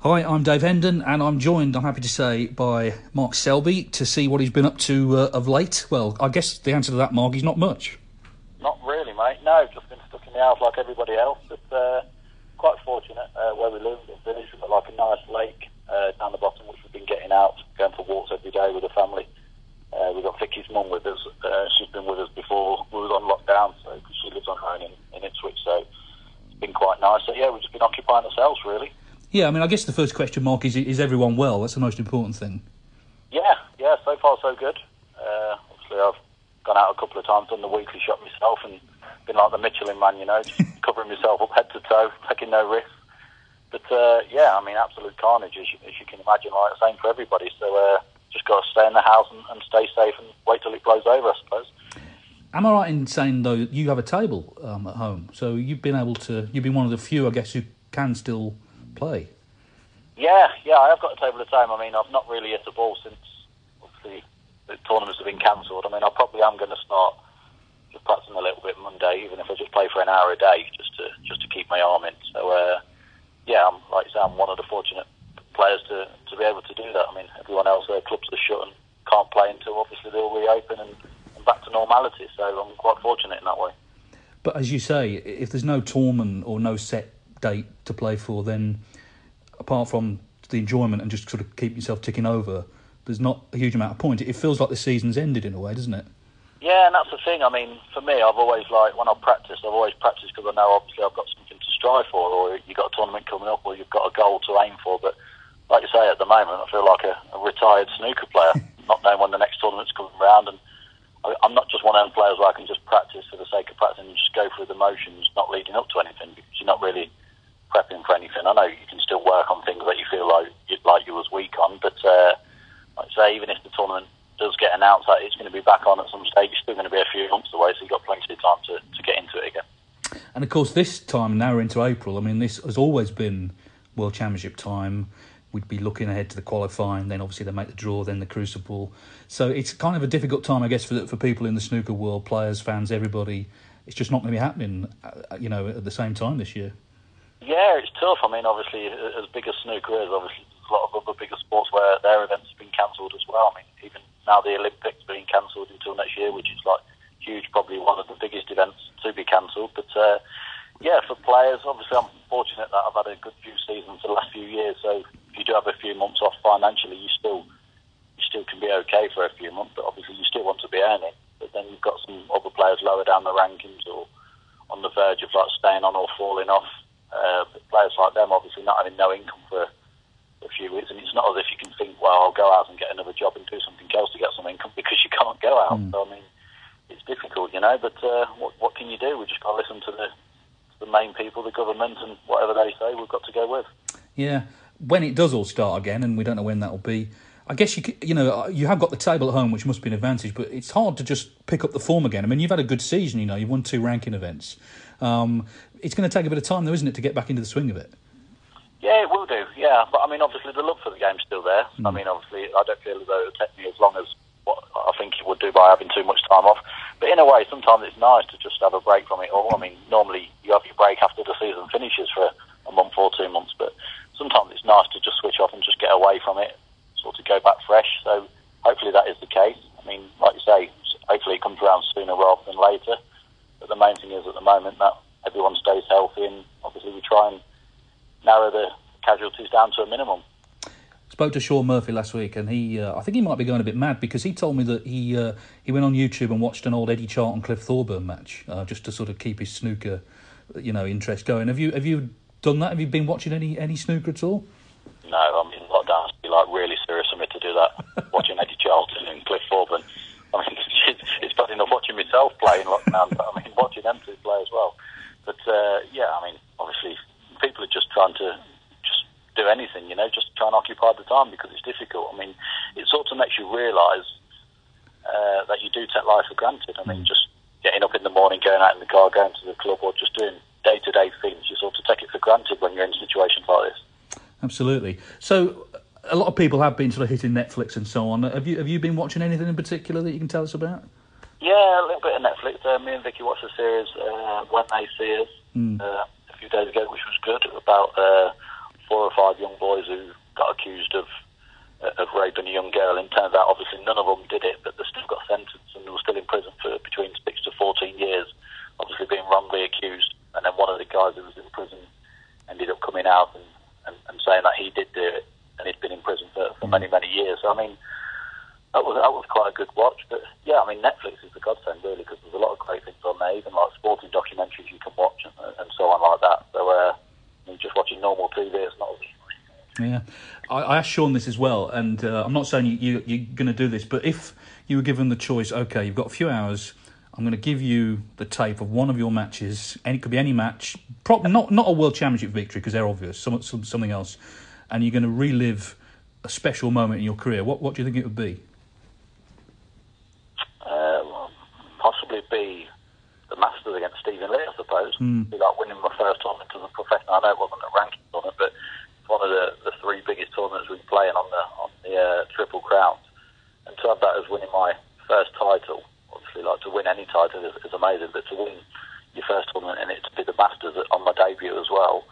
Hi, I'm Dave Hendon, and I'm joined, I'm happy to say, by Mark Selby to see what he's been up to uh, of late. Well, I guess the answer to that, Mark, is not much. Not really, mate. No, just been stuck in the house like everybody else. But uh, quite fortunate uh, where we live in village. We've got like a nice lake uh, down the bottom, which we've been getting out, going for walks every day with the family. Uh, we've got Vicky's mum with us. Uh, she's been with us before we was on lockdown, so cause she lives on her own in, in Ipswich. So it's been quite nice. So yeah, we've just been occupying ourselves really. Yeah, I mean, I guess the first question, Mark, is is everyone well? That's the most important thing. Yeah, yeah. So far, so good. Uh, obviously, I've gone out a couple of times, done the weekly shot myself, and been like the Michelin man, you know, covering myself up head to toe, taking no risks. But uh, yeah, I mean, absolute carnage, as you, as you can imagine. Like same for everybody. So uh, just got to stay in the house and, and stay safe and wait till it blows over, I suppose. Am I right in saying though you have a table um, at home, so you've been able to? You've been one of the few, I guess, who can still play. Yeah, yeah, I have got a table at home. I mean, I've not really hit a ball since obviously the tournaments have been cancelled. I mean, I probably am going to start just practicing a little bit Monday, even if I just play for an hour a day, just to just to keep my arm in. So uh, yeah, I'm like I say, I'm one of the fortunate players to to be able to do that. I mean, everyone else, their clubs are shut and can't play until obviously they'll reopen and, and back to normality. So I'm quite fortunate in that way. But as you say, if there's no tournament or no set date to play for, then apart from the enjoyment and just sort of keep yourself ticking over, there's not a huge amount of point. It feels like the season's ended in a way, doesn't it? Yeah, and that's the thing. I mean, for me, I've always like when I practice, I've always practiced because I know obviously I've got something to strive for, or you've got a tournament coming up, or you've got a goal to aim for. But like you say, at the moment, I feel like a, a retired snooker player, not knowing when the next tournament's coming around, and I, I'm not just one of them players where I can just practice for the sake of practicing and just go through the motions, not leading up to anything because you're not really prepping for anything. I know you can still work on things that you feel like you, like you was weak on, but uh, like I say, even if the tournament does get announced that it's going to be back on at some stage, it's still going to be a few months away, so you've got plenty of time to, to get into it again. And of course, this time now we're into April. I mean, this has always been World Championship time. We'd be looking ahead to the qualifying, then obviously they make the draw, then the Crucible. So it's kind of a difficult time, I guess, for for people in the snooker world, players, fans, everybody. It's just not going to be happening, uh, you know, at the same time this year. Yeah, it's tough. I mean, obviously, as big as snooker is, obviously, there's a lot of other bigger sports where their events have been cancelled as well. I mean, even now the Olympics being cancelled until next year, which is like huge, probably one of the biggest events to be cancelled. But uh, yeah, for players, obviously, I'm fortunate that I've had a good few seasons the last few years. So if you do have a few months off financially, you still you still can be okay for a few months. But obviously, you still want to be earning. But then you've got some other players lower down the rankings or on the verge of like staying on or falling off. Players like them obviously not having no income for a few weeks, and it's not as if you can think, well, I'll go out and get another job and do something else to get some income because you can't go out. Mm. So I mean, it's difficult, you know. But uh, what what can you do? We just got to listen to the the main people, the government, and whatever they say, we've got to go with. Yeah, when it does all start again, and we don't know when that will be. I guess you you know you have got the table at home, which must be an advantage, but it's hard to just pick up the form again. I mean, you've had a good season, you know, you've won two ranking events. Um, it's going to take a bit of time, though, isn't it, to get back into the swing of it? Yeah, it will do. Yeah, but I mean, obviously the love for the game's still there. Mm. I mean, obviously, I don't feel as though it would take me as long as what I think it would do by having too much time off. But in a way, sometimes it's nice to just have a break from it all. I mean, normally you have your break after the season finishes for a month or two months, but sometimes it's nice to just switch off and just get away from it, of go back fresh. So hopefully that is the case. I mean, like you say, hopefully it comes around sooner rather than later. But the main thing is at the moment that everyone stays healthy, and obviously we try and narrow the casualties down to a minimum. Spoke to Shaun Murphy last week, and he, uh, I think he might be going a bit mad because he told me that he uh, he went on YouTube and watched an old Eddie Charlton Cliff Thorburn match uh, just to sort of keep his snooker, you know, interest going. Have you have you done that? Have you been watching any any snooker at all? No, I mean lockdown's be like really serious for me to do that. watching Eddie Charlton and Cliff Thorburn. I mean, it's, it's bad enough watching myself play in lockdown, but I mean watching them two play as well. But uh, yeah, I mean, obviously people are just trying to just do anything, you know, just try and occupy the time because it's difficult. I mean, it sort of makes you realise uh, that you do take life for granted. I mean, mm. just getting up in the morning, going out in the car, going to the club, or just doing day to day things, you sort of take it for granted when you're in situations like this. Absolutely. So, a lot of people have been sort of hitting Netflix and so on. Have you have you been watching anything in particular that you can tell us about? Yeah, a little bit of Netflix. Uh, me and Vicky watched a series uh, When They See Us mm. uh, a few days ago, which was good about uh, four or five young boys who got accused of uh, of raping a young girl. And it turns out, obviously, none of them did it, but they still got sentenced and they were still in prison for between six to fourteen years, obviously being wrongly accused. And then one of the guys who was in prison ended up coming out and, and, and saying that he did do it, and he'd been in prison for, for many many years. So I mean. That was, that was quite a good watch, but yeah, I mean Netflix is the godsend really because there's a lot of great things on there, even like sporting documentaries you can watch and, and so on like that. So uh, just watching normal TV. It's not. Yeah, I, I asked Shaun this as well, and uh, I'm not saying you, you, are going to do this, but if you were given the choice, okay, you've got a few hours. I'm going to give you the tape of one of your matches. and it could be any match, probably not not a world championship victory because they're obvious. Some, some, something else, and you're going to relive a special moment in your career. What what do you think it would be? Uh, possibly be the Masters against Stephen Lee, I suppose. Mm. Be like winning my first tournament as a professional. I know it wasn't a ranking tournament, but it's one of the, the three biggest tournaments we've been playing on the on the uh, Triple Crown. And to have that as winning my first title, obviously, like to win any title is, is amazing, but to win your first tournament and it to be the Masters on my debut as well.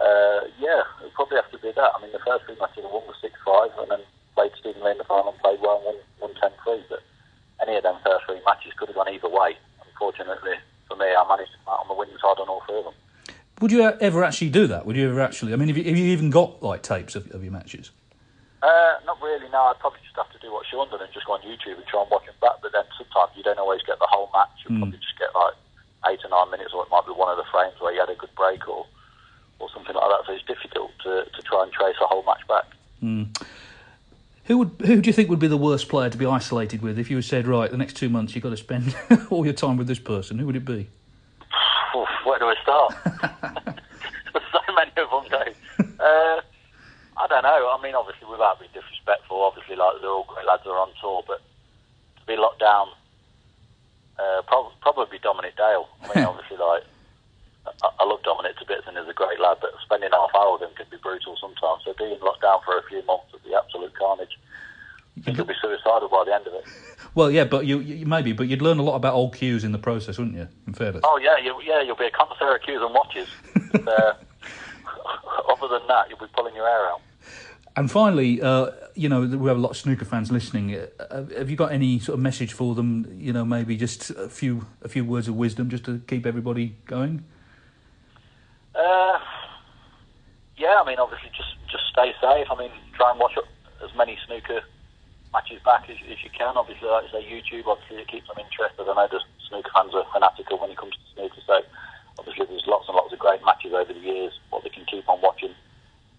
Uh, yeah, it probably have to be that. I mean, the first three matches I won was 6 5 and then played Stephen Lee in the final and played well and won, won 10 3. But any of them first three matches could have gone either way fortunately for me, I managed to come out on the winning side on all three of them. Would you ever actually do that? Would you ever actually? I mean, have you, have you even got like tapes of, of your matches? Uh, not really. No, I'd probably just have to do what Shaun did and just go on YouTube and try and watch them back. But then sometimes you don't always get the whole match. You mm. probably just get like eight or nine minutes, or it might be one of the frames where you had a good break or or something like that. So it's difficult to, to try and trace a whole match back. Mm. Who would who do you think would be the worst player to be isolated with if you said right the next two months you've got to spend all your time with this person? Who would it be? Where do I start? There's so many of them, though. Uh, I don't know. I mean, obviously, without being disrespectful, obviously, like they're all great lads are on tour, but to be locked down, uh, probably, probably Dominic Dale. I mean, obviously, like I, I love Dominic to bits and he's a great lad, but spending half hour with him can be brutal sometimes. So being locked down for a few months would be absolute carnage. You could be suicidal by the end of it. Well, yeah, but you, you maybe, but you'd learn a lot about old cues in the process, wouldn't you? In fairness. Oh yeah, you, yeah, you'll be a connoisseur of cues and watches. uh, other than that, you'll be pulling your hair out. And finally, uh, you know, we have a lot of snooker fans listening. Uh, have you got any sort of message for them? You know, maybe just a few a few words of wisdom, just to keep everybody going. Uh, yeah, I mean, obviously, just just stay safe. I mean, try and watch as many snooker matches back as, as you can. Obviously, like I say, YouTube, obviously, it keeps them interested. I know the snooker fans are fanatical when it comes to snooker, so obviously, there's lots and lots of great matches over the years, what they can keep on watching.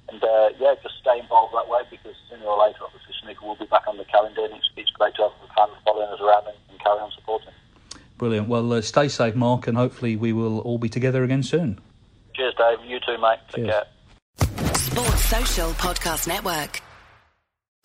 And uh, yeah, just stay involved that way because sooner or later, obviously, snooker will be back on the calendar, and it's, it's great to have the fans following us around and, and carry on supporting. Brilliant. Well, uh, stay safe, Mark, and hopefully we will all be together again soon. Cheers, Dave. You too, mate. Take care. Sports Social Podcast Network.